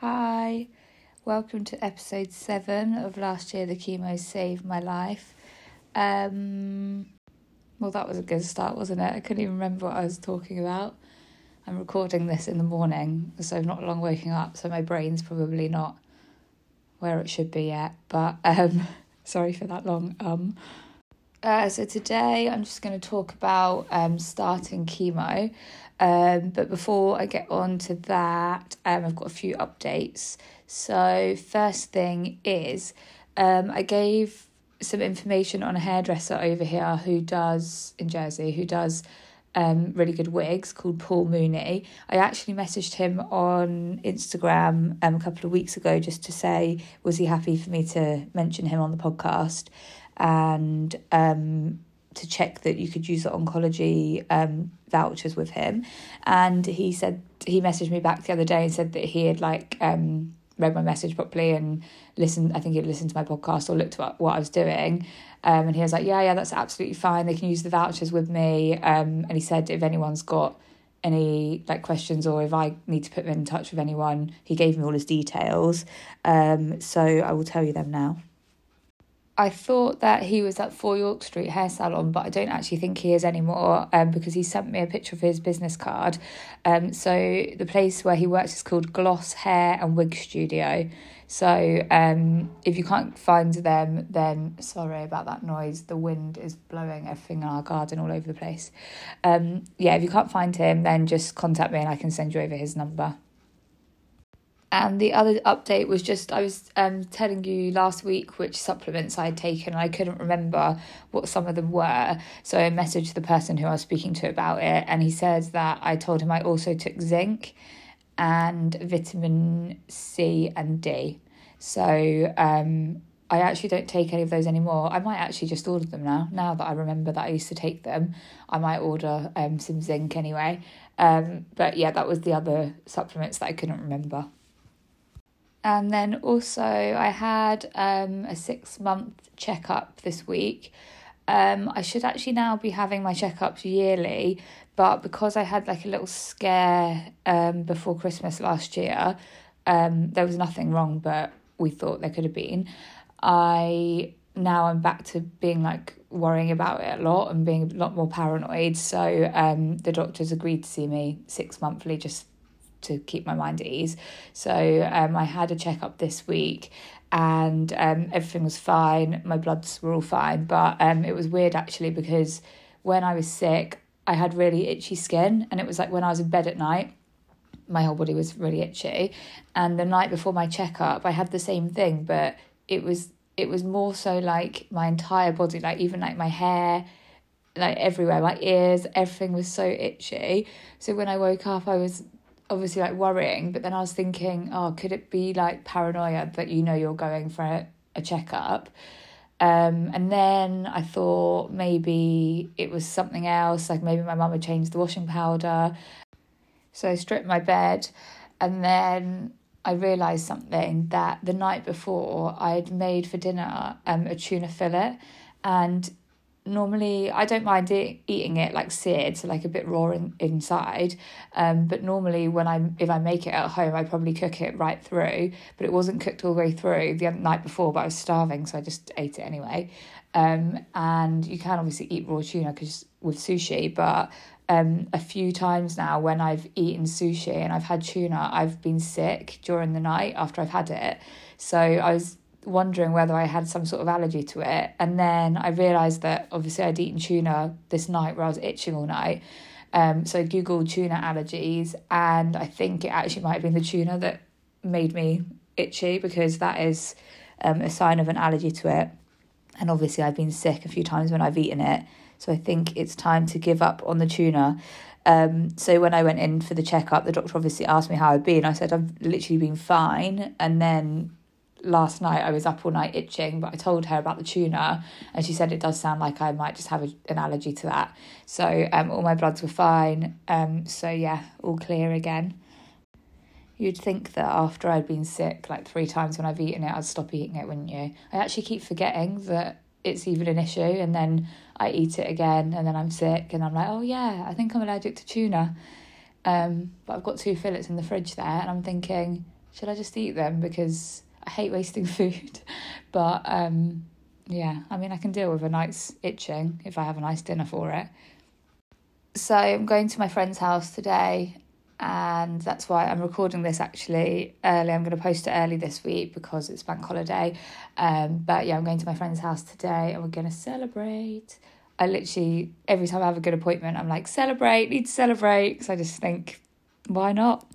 Hi, welcome to episode seven of last year. The chemo saved my life. Um, well, that was a good start, wasn't it? I couldn't even remember what I was talking about. I'm recording this in the morning, so I'm not long waking up, so my brain's probably not where it should be yet. But um, sorry for that long um. Uh, so today I'm just going to talk about um, starting chemo. Um, but before I get on to that, um, I've got a few updates. So, first thing is, um, I gave some information on a hairdresser over here who does in Jersey, who does um, really good wigs called Paul Mooney. I actually messaged him on Instagram um, a couple of weeks ago just to say, was he happy for me to mention him on the podcast? And um, to check that you could use the oncology um, vouchers with him. And he said he messaged me back the other day and said that he had like um, read my message properly and listened. I think he'd listened to my podcast or looked at what I was doing. Um, and he was like, "Yeah, yeah, that's absolutely fine. They can use the vouchers with me." Um, and he said if anyone's got any like questions or if I need to put them in touch with anyone, he gave me all his details. Um, so I will tell you them now. I thought that he was at Four York Street Hair Salon, but I don't actually think he is anymore um, because he sent me a picture of his business card. Um, so the place where he works is called Gloss Hair and Wig Studio. So um, if you can't find them, then sorry about that noise. The wind is blowing everything in our garden all over the place. Um, yeah, if you can't find him, then just contact me and I can send you over his number. And the other update was just I was um, telling you last week which supplements I had taken. I couldn't remember what some of them were. So I messaged the person who I was speaking to about it, and he says that I told him I also took zinc and vitamin C and D. So um, I actually don't take any of those anymore. I might actually just order them now. Now that I remember that I used to take them, I might order um, some zinc anyway. Um, but yeah, that was the other supplements that I couldn't remember. And then also, I had um, a six month checkup this week. Um, I should actually now be having my checkups yearly, but because I had like a little scare um, before Christmas last year, um, there was nothing wrong, but we thought there could have been. I now I'm back to being like worrying about it a lot and being a lot more paranoid. So um, the doctors agreed to see me six monthly just to keep my mind at ease. So um, I had a checkup this week and um, everything was fine. My bloods were all fine, but um, it was weird actually because when I was sick, I had really itchy skin, and it was like when I was in bed at night, my whole body was really itchy. And the night before my checkup, I had the same thing, but it was it was more so like my entire body, like even like my hair, like everywhere, my ears, everything was so itchy. So when I woke up, I was obviously like worrying, but then I was thinking, oh, could it be like paranoia that you know you're going for a, a checkup? Um, and then I thought maybe it was something else, like maybe my mum had changed the washing powder. So I stripped my bed, and then I realised something that the night before I'd made for dinner um, a tuna fillet, and normally I don't mind it, eating it like seared, so like a bit raw in, inside. Um, but normally when I if I make it at home, I probably cook it right through. But it wasn't cooked all the way through the night before. But I was starving, so I just ate it anyway. Um, and you can obviously eat raw tuna because with sushi, but um, a few times now when I've eaten sushi and I've had tuna, I've been sick during the night after I've had it. So I was wondering whether I had some sort of allergy to it. And then I realised that obviously I'd eaten tuna this night where I was itching all night. Um, so I Googled tuna allergies, and I think it actually might have been the tuna that made me itchy because that is um, a sign of an allergy to it. And obviously, I've been sick a few times when I've eaten it. So I think it's time to give up on the tuna. Um, so when I went in for the checkup, the doctor obviously asked me how I'd been. I said I've literally been fine, and then last night I was up all night itching, but I told her about the tuna, and she said it does sound like I might just have a, an allergy to that. So um, all my bloods were fine. Um, so yeah, all clear again. You'd think that after I'd been sick like three times when I've eaten it, I'd stop eating it, wouldn't you? I actually keep forgetting that it's even an issue, and then I eat it again, and then I'm sick, and I'm like, oh yeah, I think I'm allergic to tuna. Um, but I've got two fillets in the fridge there, and I'm thinking, should I just eat them because I hate wasting food? but um, yeah, I mean, I can deal with a night's itching if I have a nice dinner for it. So I'm going to my friend's house today, and that's why I'm recording this actually early. I'm going to post it early this week because it's bank holiday. Um, but yeah, I'm going to my friend's house today, and we're going to celebrate. I literally every time I have a good appointment, I'm like celebrate, need to celebrate because I just think, why not?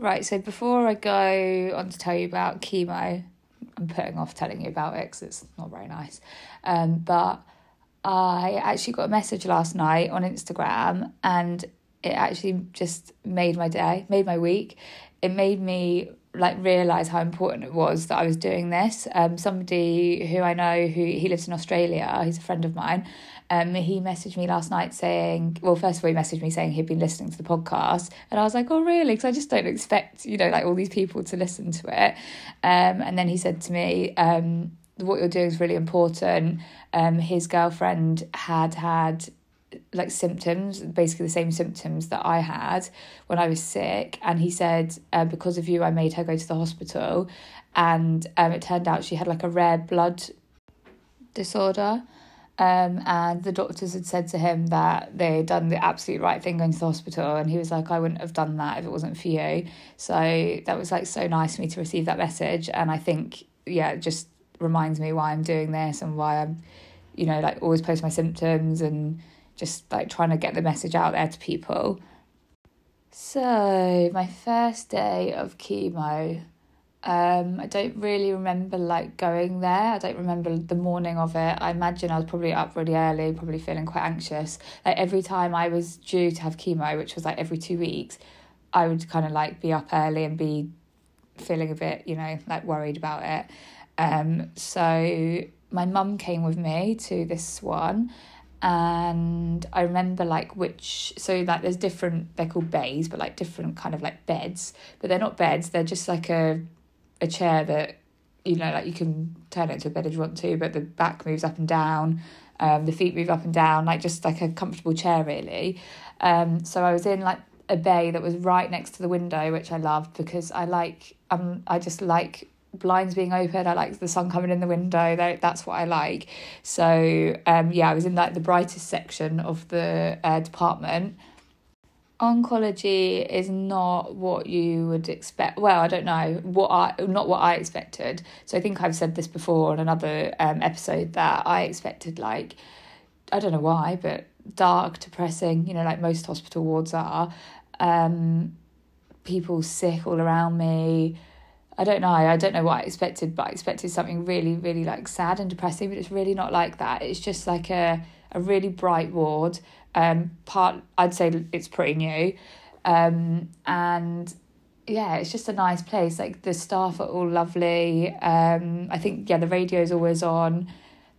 Right, so before I go on to tell you about chemo, I'm putting off telling you about it because it's not very nice. Um, but I actually got a message last night on Instagram and it actually just made my day, made my week. It made me like realize how important it was that I was doing this. Um, somebody who I know who he lives in Australia, he's a friend of mine. Um, he messaged me last night saying, well, first of all, he messaged me saying he'd been listening to the podcast, and I was like, oh, really? Because I just don't expect, you know, like all these people to listen to it. Um, and then he said to me, um, what you're doing is really important. Um, his girlfriend had had like symptoms, basically the same symptoms that I had when I was sick. And he said, uh, because of you, I made her go to the hospital. And um, it turned out she had like a rare blood disorder. Um, and the doctors had said to him that they had done the absolute right thing going to the hospital. And he was like, I wouldn't have done that if it wasn't for you. So that was like so nice for me to receive that message. And I think, yeah, it just reminds me why I'm doing this and why I'm, you know, like always post my symptoms and just like trying to get the message out there to people. So, my first day of chemo, um, I don't really remember like going there. I don't remember the morning of it. I imagine I was probably up really early, probably feeling quite anxious. Like every time I was due to have chemo, which was like every two weeks, I would kind of like be up early and be feeling a bit, you know, like worried about it. Um, so my mum came with me to this one and I remember like which so like there's different they're called bays but like different kind of like beds. But they're not beds they're just like a a chair that you know like you can turn it into a bed if you want to but the back moves up and down um the feet move up and down like just like a comfortable chair really. Um so I was in like a bay that was right next to the window which I loved because I like um I just like blinds being open. I like the sun coming in the window. That that's what I like. So um, yeah, I was in like the brightest section of the uh, department. Oncology is not what you would expect. Well, I don't know what I not what I expected. So I think I've said this before on another um, episode that I expected like I don't know why, but dark, depressing. You know, like most hospital wards are. Um, people sick all around me I don't know. I don't know what I expected, but I expected something really, really like sad and depressing. But it's really not like that. It's just like a a really bright ward. Um, part I'd say it's pretty new, um, and yeah, it's just a nice place. Like the staff are all lovely. Um, I think yeah, the radio is always on.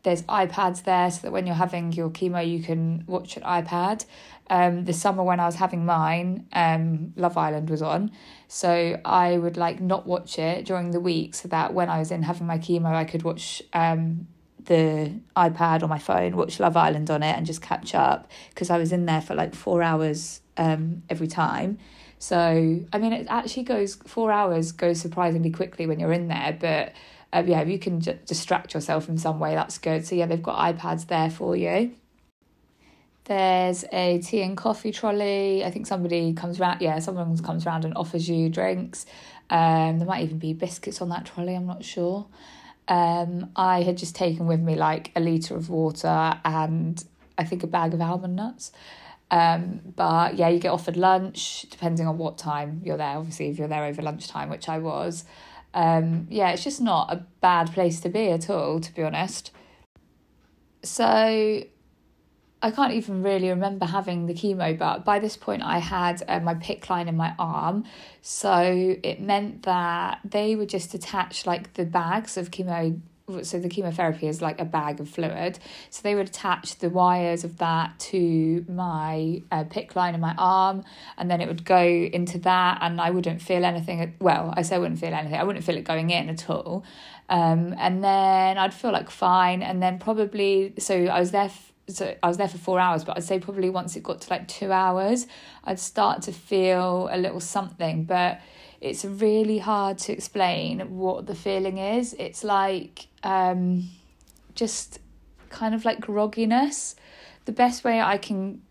There's iPads there so that when you're having your chemo, you can watch an iPad. Um, the summer when I was having mine, um, Love Island was on. So I would like not watch it during the week so that when I was in having my chemo, I could watch um, the iPad or my phone, watch Love Island on it and just catch up because I was in there for like four hours um, every time. So, I mean, it actually goes, four hours goes surprisingly quickly when you're in there, but uh, yeah, if you can j- distract yourself in some way, that's good. So, yeah, they've got iPads there for you. There's a tea and coffee trolley. I think somebody comes around, yeah, someone comes around and offers you drinks. Um, there might even be biscuits on that trolley, I'm not sure. Um, I had just taken with me like a litre of water and I think a bag of almond nuts. Um, but yeah, you get offered lunch depending on what time you're there. Obviously, if you're there over lunchtime, which I was, um, yeah, it's just not a bad place to be at all, to be honest. So I can't even really remember having the chemo, but by this point I had uh, my PICC line in my arm. So it meant that they would just attach like the bags of chemo. So the chemotherapy is like a bag of fluid. So they would attach the wires of that to my uh, PICC line in my arm, and then it would go into that, and I wouldn't feel anything. Well, I say I wouldn't feel anything. I wouldn't feel it going in at all. Um, and then I'd feel like fine, and then probably so I was there. F- so I was there for four hours, but I'd say probably once it got to like two hours, I'd start to feel a little something. But it's really hard to explain what the feeling is. It's like um, just kind of like grogginess. The best way I can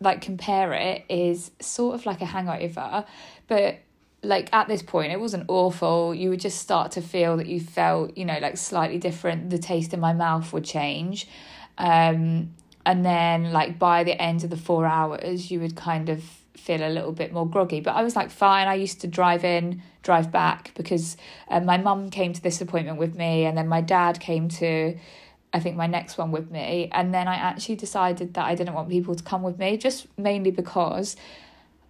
like compare it is sort of like a hangover, but like at this point it wasn't awful you would just start to feel that you felt you know like slightly different the taste in my mouth would change um and then like by the end of the 4 hours you would kind of feel a little bit more groggy but I was like fine I used to drive in drive back because um, my mum came to this appointment with me and then my dad came to I think my next one with me and then I actually decided that I didn't want people to come with me just mainly because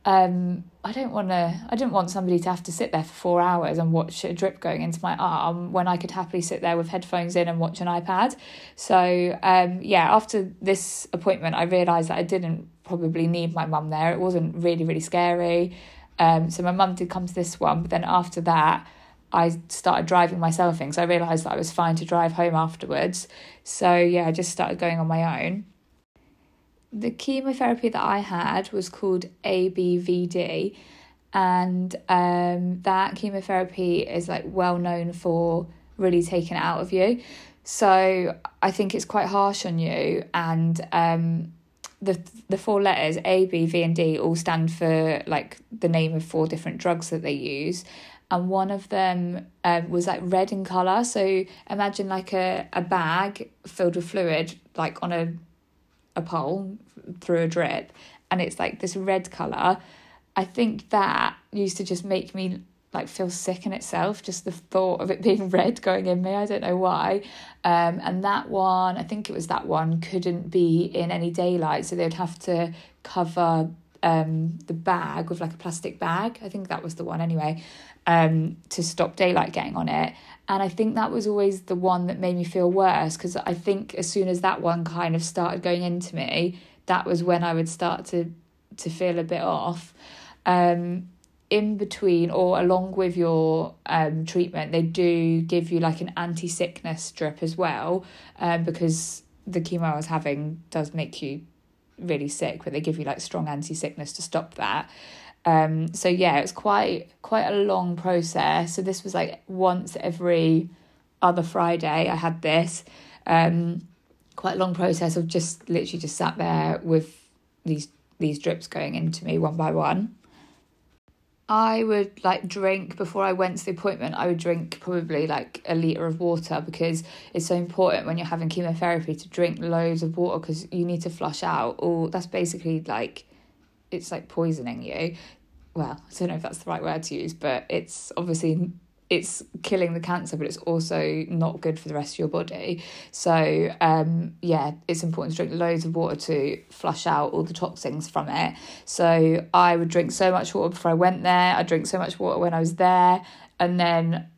um, I don't want to. I didn't want somebody to have to sit there for four hours and watch a drip going into my arm when I could happily sit there with headphones in and watch an iPad. So um, yeah, after this appointment, I realised that I didn't probably need my mum there. It wasn't really really scary. Um, so my mum did come to this one, but then after that, I started driving myself in. So I realised that I was fine to drive home afterwards. So yeah, I just started going on my own the chemotherapy that I had was called ABVD, and um, that chemotherapy is like well known for really taking it out of you. So I think it's quite harsh on you, and um, the the four letters A, B, V, and D all stand for like the name of four different drugs that they use, and one of them um, was like red in color. So imagine like a a bag filled with fluid, like on a a pole through a drip and it's like this red colour. I think that used to just make me like feel sick in itself, just the thought of it being red going in me. I don't know why. Um, and that one, I think it was that one, couldn't be in any daylight, so they'd have to cover um the bag with like a plastic bag. I think that was the one anyway, um, to stop daylight getting on it. And I think that was always the one that made me feel worse because I think as soon as that one kind of started going into me, that was when I would start to to feel a bit off. Um, in between or along with your um, treatment, they do give you like an anti sickness drip as well, um, because the chemo I was having does make you really sick, but they give you like strong anti sickness to stop that. Um, so yeah, it's quite quite a long process. So this was like once every other Friday I had this. Um, quite a long process of just literally just sat there with these these drips going into me one by one. I would like drink before I went to the appointment. I would drink probably like a liter of water because it's so important when you're having chemotherapy to drink loads of water because you need to flush out. Or that's basically like it's like poisoning you. Well, I don't know if that's the right word to use, but it's obviously it's killing the cancer, but it's also not good for the rest of your body. So, um, yeah, it's important to drink loads of water to flush out all the toxins from it. So, I would drink so much water before I went there. I drink so much water when I was there, and then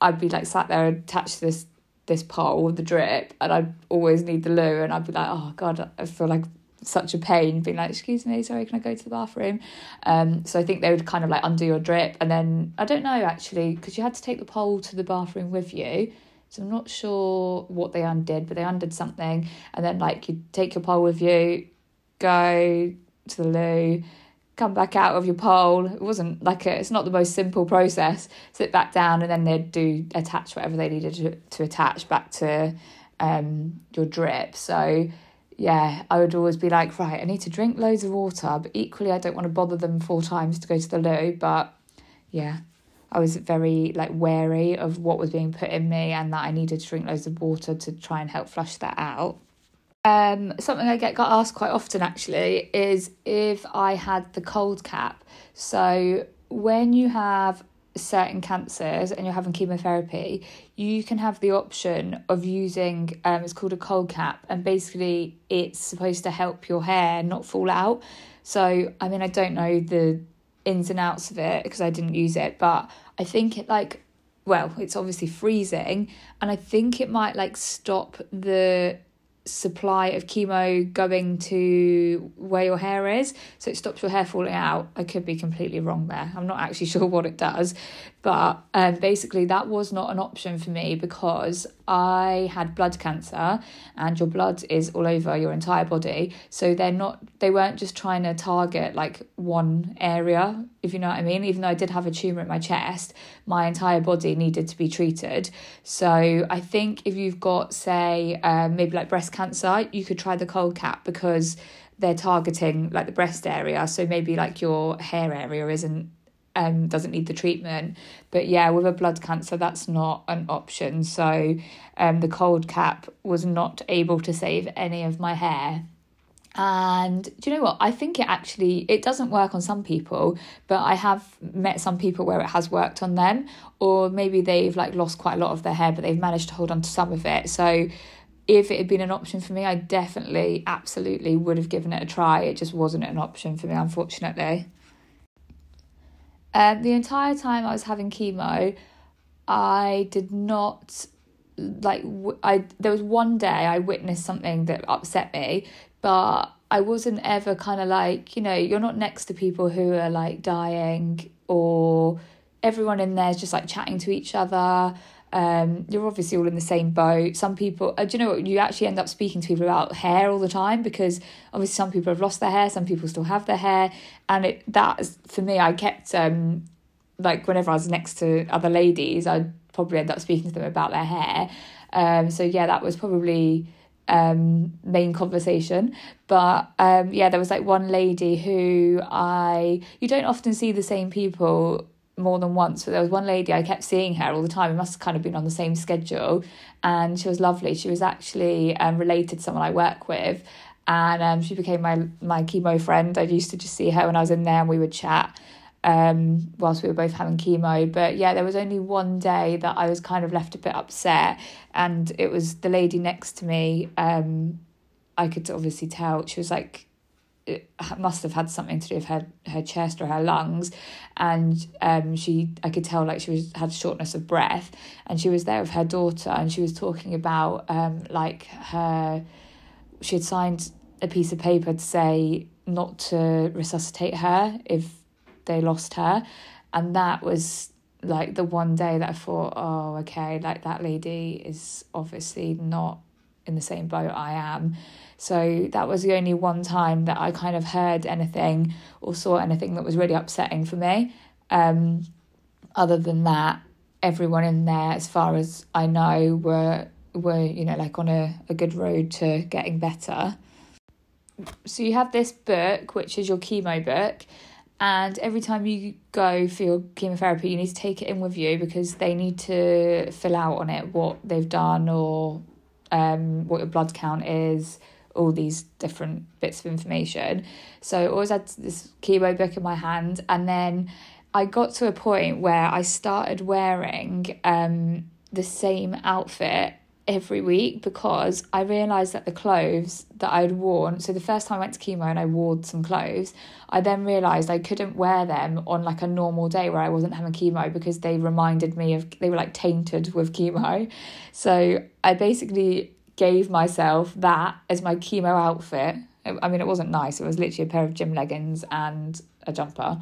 I'd be like sat there attached to this this pole with the drip, and I'd always need the loo, and I'd be like, oh god, I feel like such a pain being like excuse me sorry can i go to the bathroom? Um so i think they would kind of like undo your drip. And then i don't know actually because you had to take the pole to the bathroom with you. So i'm not sure what they undid but they undid something. And then like you take your pole with you go to the loo come back out of your pole. It wasn't like a, it's not the most simple process. Sit back down and then they'd do attach whatever they needed to, to attach back to um your drip. So yeah, I would always be like, right, I need to drink loads of water, but equally I don't want to bother them four times to go to the loo. But yeah, I was very like wary of what was being put in me and that I needed to drink loads of water to try and help flush that out. Um, something I get got asked quite often actually is if I had the cold cap. So when you have certain cancers and you're having chemotherapy, you can have the option of using um, it's called a cold cap, and basically it's supposed to help your hair not fall out. So I mean, I don't know the ins and outs of it because I didn't use it, but I think it like well, it's obviously freezing, and I think it might like stop the supply of chemo going to where your hair is. So it stops your hair falling out. I could be completely wrong there. I'm not actually sure what it does but um, basically that was not an option for me because I had blood cancer and your blood is all over your entire body. So they're not, they weren't just trying to target like one area, if you know what I mean. Even though I did have a tumour in my chest, my entire body needed to be treated. So I think if you've got, say, um, maybe like breast cancer, you could try the cold cap because they're targeting like the breast area. So maybe like your hair area isn't um, doesn't need the treatment. But yeah, with a blood cancer, that's not an option. So um, the cold cap was not able to save any of my hair. And do you know what? I think it actually it doesn't work on some people, but I have met some people where it has worked on them, or maybe they've like lost quite a lot of their hair, but they've managed to hold on to some of it. So if it had been an option for me, I definitely, absolutely would have given it a try. It just wasn't an option for me, unfortunately. Um, the entire time I was having chemo, I did not like I there was one day I witnessed something that upset me, but I wasn't ever kind of like you know you're not next to people who are like dying or everyone in there is just like chatting to each other um, you're obviously all in the same boat. Some people, uh, do you know what? You actually end up speaking to people about hair all the time because obviously some people have lost their hair, some people still have their hair, and it that for me, I kept um, like whenever I was next to other ladies, I'd probably end up speaking to them about their hair. Um, so yeah, that was probably um main conversation but um yeah there was like one lady who i you don't often see the same people more than once, but there was one lady I kept seeing her all the time. We must have kind of been on the same schedule, and she was lovely. She was actually um, related to someone I work with, and um, she became my my chemo friend. I used to just see her when I was in there, and we would chat um, whilst we were both having chemo. But yeah, there was only one day that I was kind of left a bit upset, and it was the lady next to me. Um, I could obviously tell she was like it must have had something to do with her her chest or her lungs. And um she I could tell like she was had shortness of breath. And she was there with her daughter and she was talking about um like her she had signed a piece of paper to say not to resuscitate her if they lost her. And that was like the one day that I thought oh okay like that lady is obviously not in the same boat I am so that was the only one time that I kind of heard anything or saw anything that was really upsetting for me. Um, other than that, everyone in there, as far as I know, were were you know like on a, a good road to getting better. So you have this book, which is your chemo book, and every time you go for your chemotherapy, you need to take it in with you because they need to fill out on it what they've done or um, what your blood count is, all these different bits of information. So I always had this chemo book in my hand, and then I got to a point where I started wearing um, the same outfit every week because I realised that the clothes that I'd worn, so the first time I went to chemo and I wore some clothes, I then realised I couldn't wear them on like a normal day where I wasn't having chemo because they reminded me of, they were like tainted with chemo. So I basically gave myself that as my chemo outfit. I mean, it wasn't nice. It was literally a pair of gym leggings and a jumper.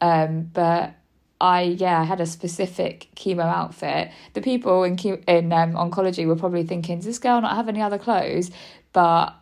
Um, but I yeah, I had a specific chemo outfit. The people in in um, oncology were probably thinking, "Does this girl not have any other clothes?" But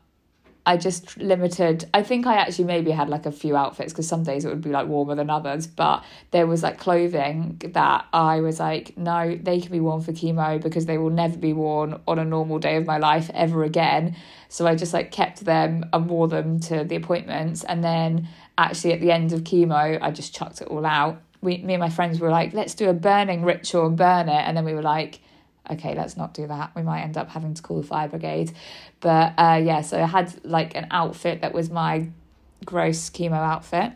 I just limited. I think I actually maybe had like a few outfits because some days it would be like warmer than others, but there was like clothing that I was like, no, they can be worn for chemo because they will never be worn on a normal day of my life ever again. So I just like kept them and wore them to the appointments. And then actually at the end of chemo, I just chucked it all out. We, me and my friends were like, let's do a burning ritual and burn it. And then we were like, okay, let's not do that. We might end up having to call the fire brigade. But uh, yeah, so I had like an outfit that was my gross chemo outfit.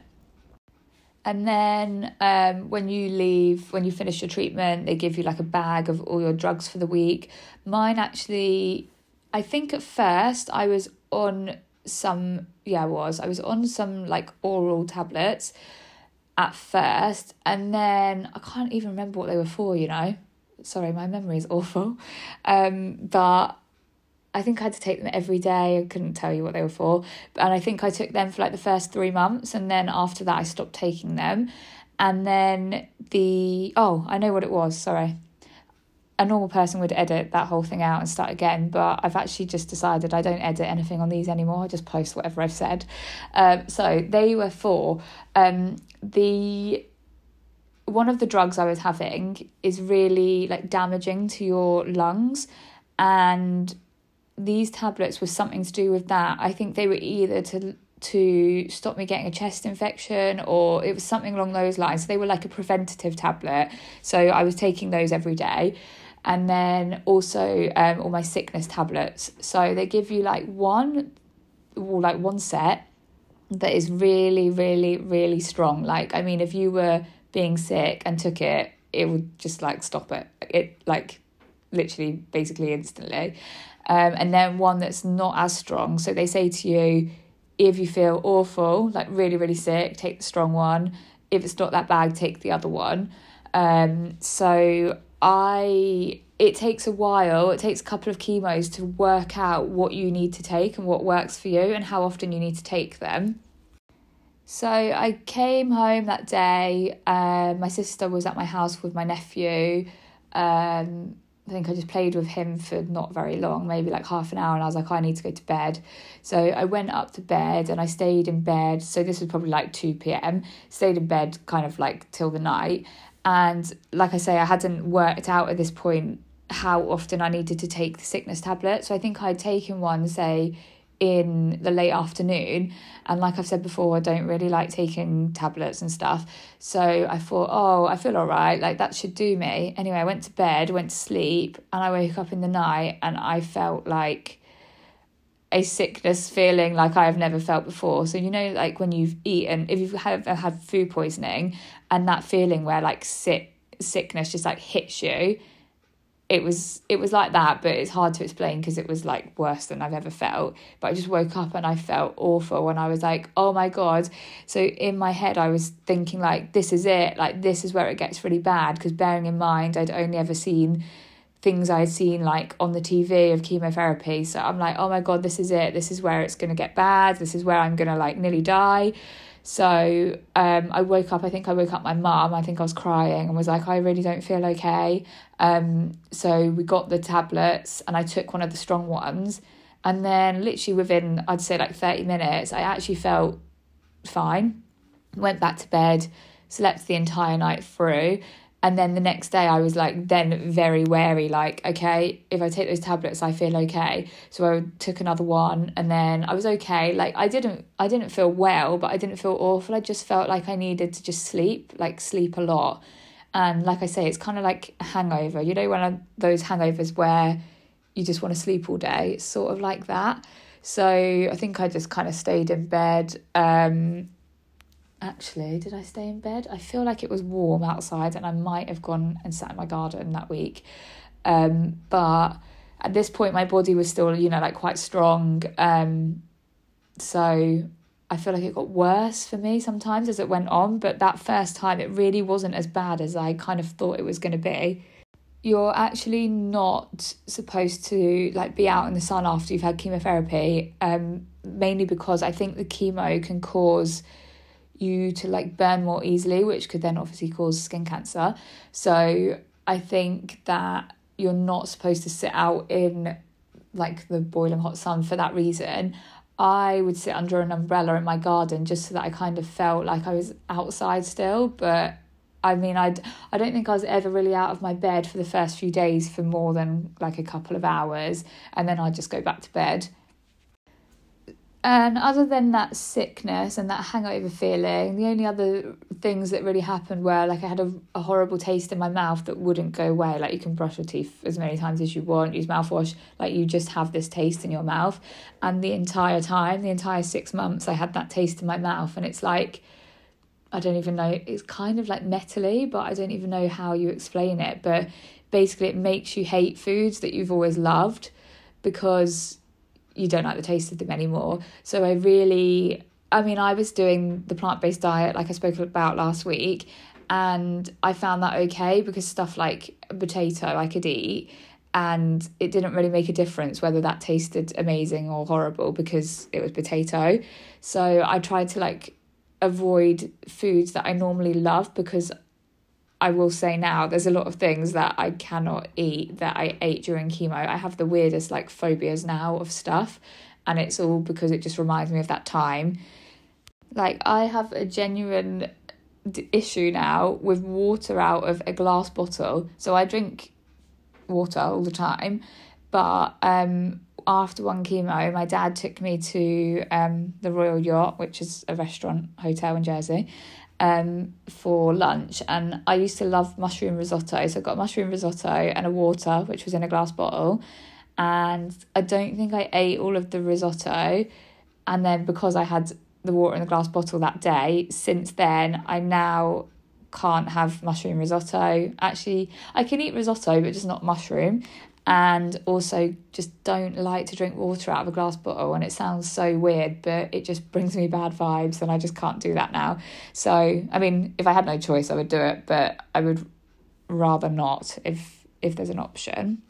And then um, when you leave, when you finish your treatment, they give you like a bag of all your drugs for the week. Mine actually, I think at first I was on some, yeah, I was. I was on some like oral tablets at first. And then I can't even remember what they were for, you know sorry, my memory is awful. Um, but I think I had to take them every day. I couldn't tell you what they were for. And I think I took them for like the first three months. And then after that, I stopped taking them. And then the, oh, I know what it was. Sorry. a normal person would edit that whole thing out and start again, but I've actually just decided I don't edit anything on these anymore. I just post whatever I've said. Um, so they were for um, the one of the drugs I was having is really like damaging to your lungs, and these tablets were something to do with that. I think they were either to to stop me getting a chest infection or it was something along those lines. So they were like a preventative tablet. So I was taking those every day. And then also um, all my sickness tablets. So they give you like one, or like one set that is really, really, really strong. Like, I mean, if you were being sick and took it, it would just like stop it. It like literally basically instantly. Um, and then one that's not as strong. So they say to you, if you feel awful, like really, really sick, take the strong one. If it's not that bad, take the other one. Um, so I it takes a while, it takes a couple of chemos to work out what you need to take and what works for you and how often you need to take them. So I came home that day. Uh, my sister was at my house with my nephew. Um, I think I just played with him for not very long, maybe like half an hour, and I was like, oh, I need to go to bed. So I went up to bed and I stayed in bed. So this was probably like 2 p.m. Stayed in bed kind of like till the night. And like I say, I hadn't worked out at this point how often I needed to take the sickness tablet. So I think I'd taken one, say, in the late afternoon. And like I've said before, I don't really like taking tablets and stuff. So I thought, oh, I feel all right. Like that should do me. Anyway, I went to bed, went to sleep, and I woke up in the night and I felt like a sickness feeling like I have never felt before. So you know, like when you've eaten, if you've had uh, had food poisoning, and that feeling where like sick sickness just like hits you, it was it was like that but it's hard to explain because it was like worse than I've ever felt. But I just woke up and I felt awful when I was like oh my god. So in my head I was thinking like this is it. Like this is where it gets really bad. Because bearing in mind I'd only ever seen things I'd seen like on the TV of chemotherapy. So I'm like oh my god this is it. This is where it's going to get bad. This is where I'm going to like nearly die so um, I woke up, I think I woke up my mum, I think I was crying and was like, I really don't feel okay. Um, so we got the tablets and I took one of the strong ones. And then, literally within, I'd say like 30 minutes, I actually felt fine. Went back to bed, slept the entire night through and then the next day i was like then very wary like okay if i take those tablets i feel okay. So i took another one and then i was okay. Like i didn't i didn't feel well but i didn't feel awful. I just felt like i needed to just sleep like sleep a lot. And like i say it's kind of like a hangover. You know one of those hangovers where you just want to sleep all day? It's sort of like that. So i think i just kind of stayed in bed um actually, did I stay in bed? I feel like it was warm outside and I might have gone and sat in my garden that week. Um, but at this point, my body was still, you know, like quite strong. Um, so I feel like it got worse for me sometimes as it went on. But that first time, it really wasn't as bad as I kind of thought it was going to be. You're actually not supposed to like be out in the sun after you've had chemotherapy, um, mainly because I think the chemo can cause you to like burn more easily, which could then obviously cause skin cancer. So I think that you're not supposed to sit out in like the boiling hot sun for that reason. I would sit under an umbrella in my garden just so that I kind of felt like I was outside still. But I mean, I I don't think I was ever really out of my bed for the first few days for more than like a couple of hours, and then I'd just go back to bed. And other than that sickness and that hangover feeling, the only other things that really happened were like I had a, a horrible taste in my mouth that wouldn't go away. Like you can brush your teeth as many times as you want, use mouthwash, like you just have this taste in your mouth. And the entire time, the entire six months, I had that taste in my mouth. And it's like, I don't even know, it's kind of like metally, but I don't even know how you explain it. But basically, it makes you hate foods that you've always loved because you don't like the taste of them anymore. So I really, I mean, I was doing the plant based diet like I spoke about last week, and I found that okay because stuff like potato I could eat and it didn't really make a difference whether that tasted amazing or horrible because it was potato. So I tried to like avoid foods that I normally love because I will say now, there's a lot of things that I cannot eat that I ate during chemo. I have the weirdest like phobias now of stuff, and it's all because it just reminds me of that time. Like, I have a genuine d- issue now with water out of a glass bottle. So I drink water all the time, but um, after one chemo, my dad took me to um, the Royal Yacht, which is a restaurant hotel in Jersey, um, for lunch. And I used to love mushroom risotto. So I got mushroom risotto and a water, which was in a glass bottle. And I don't think I ate all of the risotto. And then because I had the water in the glass bottle that day, since then, I now can't have mushroom risotto. Actually, I can eat risotto, but just not mushroom and also just don't like to drink water out of a glass bottle and it sounds so weird but it just brings me bad vibes and I just can't do that now. So I mean if I had no choice I would do it but I would rather not if if there's an option.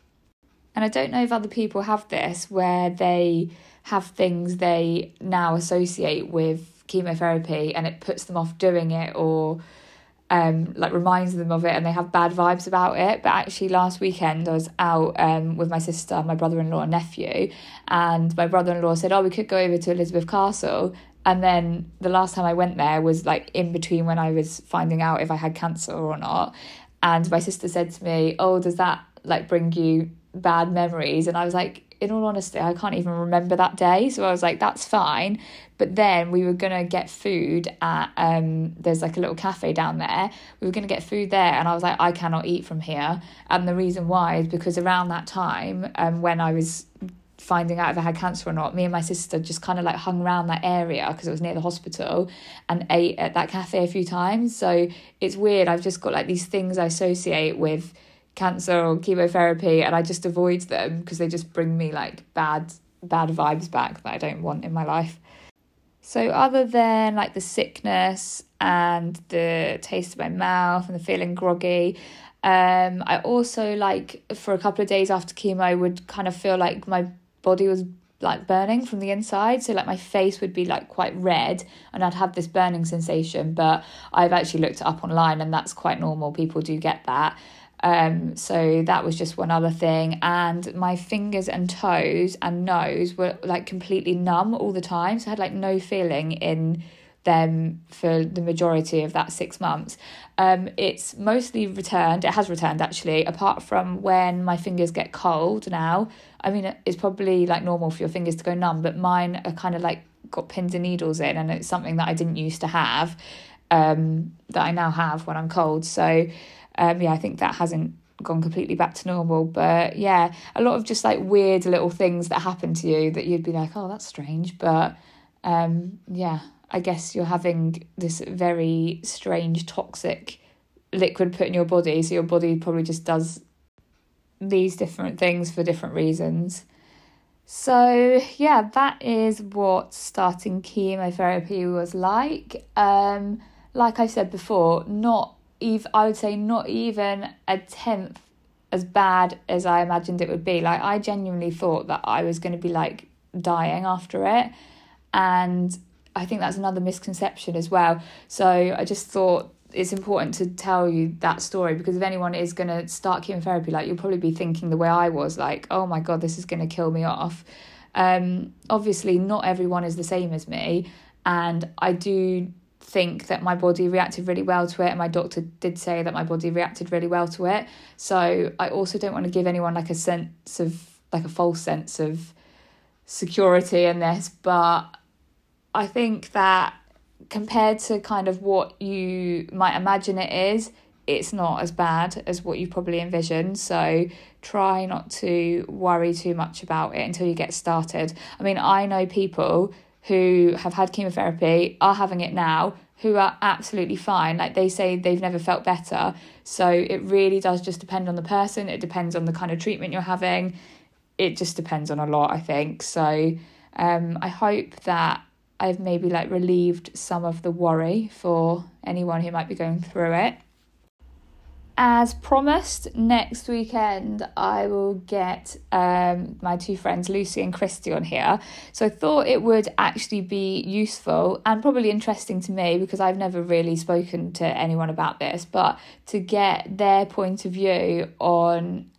And I don't know if other people have this where they have things they now associate with chemotherapy and it puts them off doing it or um, like reminds them of it and they have bad vibes about it. But actually, last weekend I was out um, with my sister, my brother in law, and nephew, and my brother in law said, "Oh, we could go over to Elizabeth Castle." And then the last time I went there was like in between when I was finding out if I had cancer or not. And my sister said to me, "Oh, does that like bring you bad memories?" And I was like, in all honesty, I can't even remember that day. So I was like, that's fine. But then we were gonna get food at um there's like a little cafe down there. We were gonna get food there and I was like, I cannot eat from here. And the reason why is because around that time, um when I was finding out if I had cancer or not, me and my sister just kind of like hung around that area because it was near the hospital and ate at that cafe a few times. So it's weird. I've just got like these things I associate with cancer or chemotherapy and I just avoid them because they just bring me like bad bad vibes back that I don't want in my life. So other than like the sickness and the taste of my mouth and the feeling groggy, um, I also like for a couple of days after chemo would kind of feel like my body was like burning from the inside. So like my face would be like quite red and I'd have this burning sensation but I've actually looked up online and that's quite normal. People do get that um, so that was just one other thing. And my fingers and toes and nose were like completely numb all the time. So I had like no feeling in them for the majority of that six months. Um, it's mostly returned, it has returned actually, apart from when my fingers get cold now. I mean, it's probably like normal for your fingers to go numb, but mine are kind of like got pins and needles in, and it's something that I didn't used to have um, that I now have when I'm cold. So, um, yeah, I think that hasn't gone completely back to normal. But yeah, a lot of just like weird little things that happen to you that you'd be like, oh, that's strange. But um, yeah, I guess you're having this very strange, toxic liquid put in your body. So your body probably just does these different things for different reasons. So, yeah, that is what starting chemotherapy was like. Um, like I said before, not even I would say not even a tenth as bad as I imagined it would be. Like I genuinely thought that I was going to be like dying after it, and I think that's another misconception as well. So I just thought it's important to tell you that story because if anyone is going to start chemotherapy, like you'll probably be thinking the way I was, like, oh my god, this is going to kill me off. Um, obviously, not everyone is the same as me, and I do think that my body reacted really well to it and my doctor did say that my body reacted really well to it so i also don't want to give anyone like a sense of like a false sense of security in this but i think that compared to kind of what you might imagine it is it's not as bad as what you probably envision. so try not to worry too much about it until you get started i mean i know people who have had chemotherapy are having it now who are absolutely fine. Like they say they've never felt better. So it really does just depend on the person. It depends on the kind of treatment you're having. It just depends on a lot, I think. So um, I hope that I've maybe like relieved some of the worry for anyone who might be going through it. As promised, next weekend I will get um, my two friends Lucy and Christy on here. So I thought it would actually be useful and probably interesting to me because I've never really spoken to anyone about this, but to get their point of view on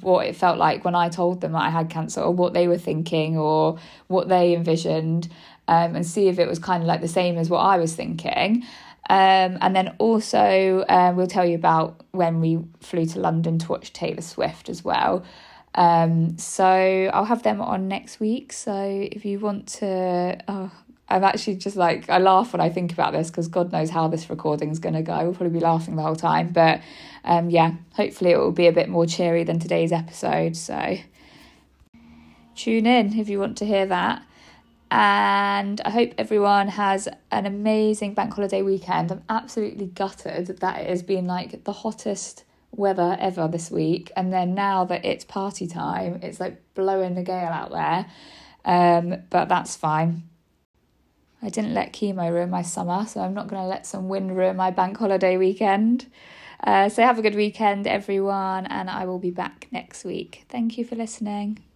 what it felt like when I told them I had cancer or what they were thinking or what they envisioned um, and see if it was kind of like the same as what I was thinking. Um, and then also, uh, we'll tell you about when we flew to London to watch Taylor Swift as well. Um, so I'll have them on next week. So if you want to, oh, I'm actually just like, I laugh when I think about this because God knows how this recording is going to go. We'll probably be laughing the whole time. But um, yeah, hopefully it will be a bit more cheery than today's episode. So tune in if you want to hear that. And I hope everyone has an amazing bank holiday weekend. I'm absolutely gutted that it has been like the hottest weather ever this week. And then now that it's party time, it's like blowing the gale out there. Um, but that's fine. I didn't let chemo ruin my summer, so I'm not going to let some wind ruin my bank holiday weekend. Uh, so have a good weekend, everyone, and I will be back next week. Thank you for listening.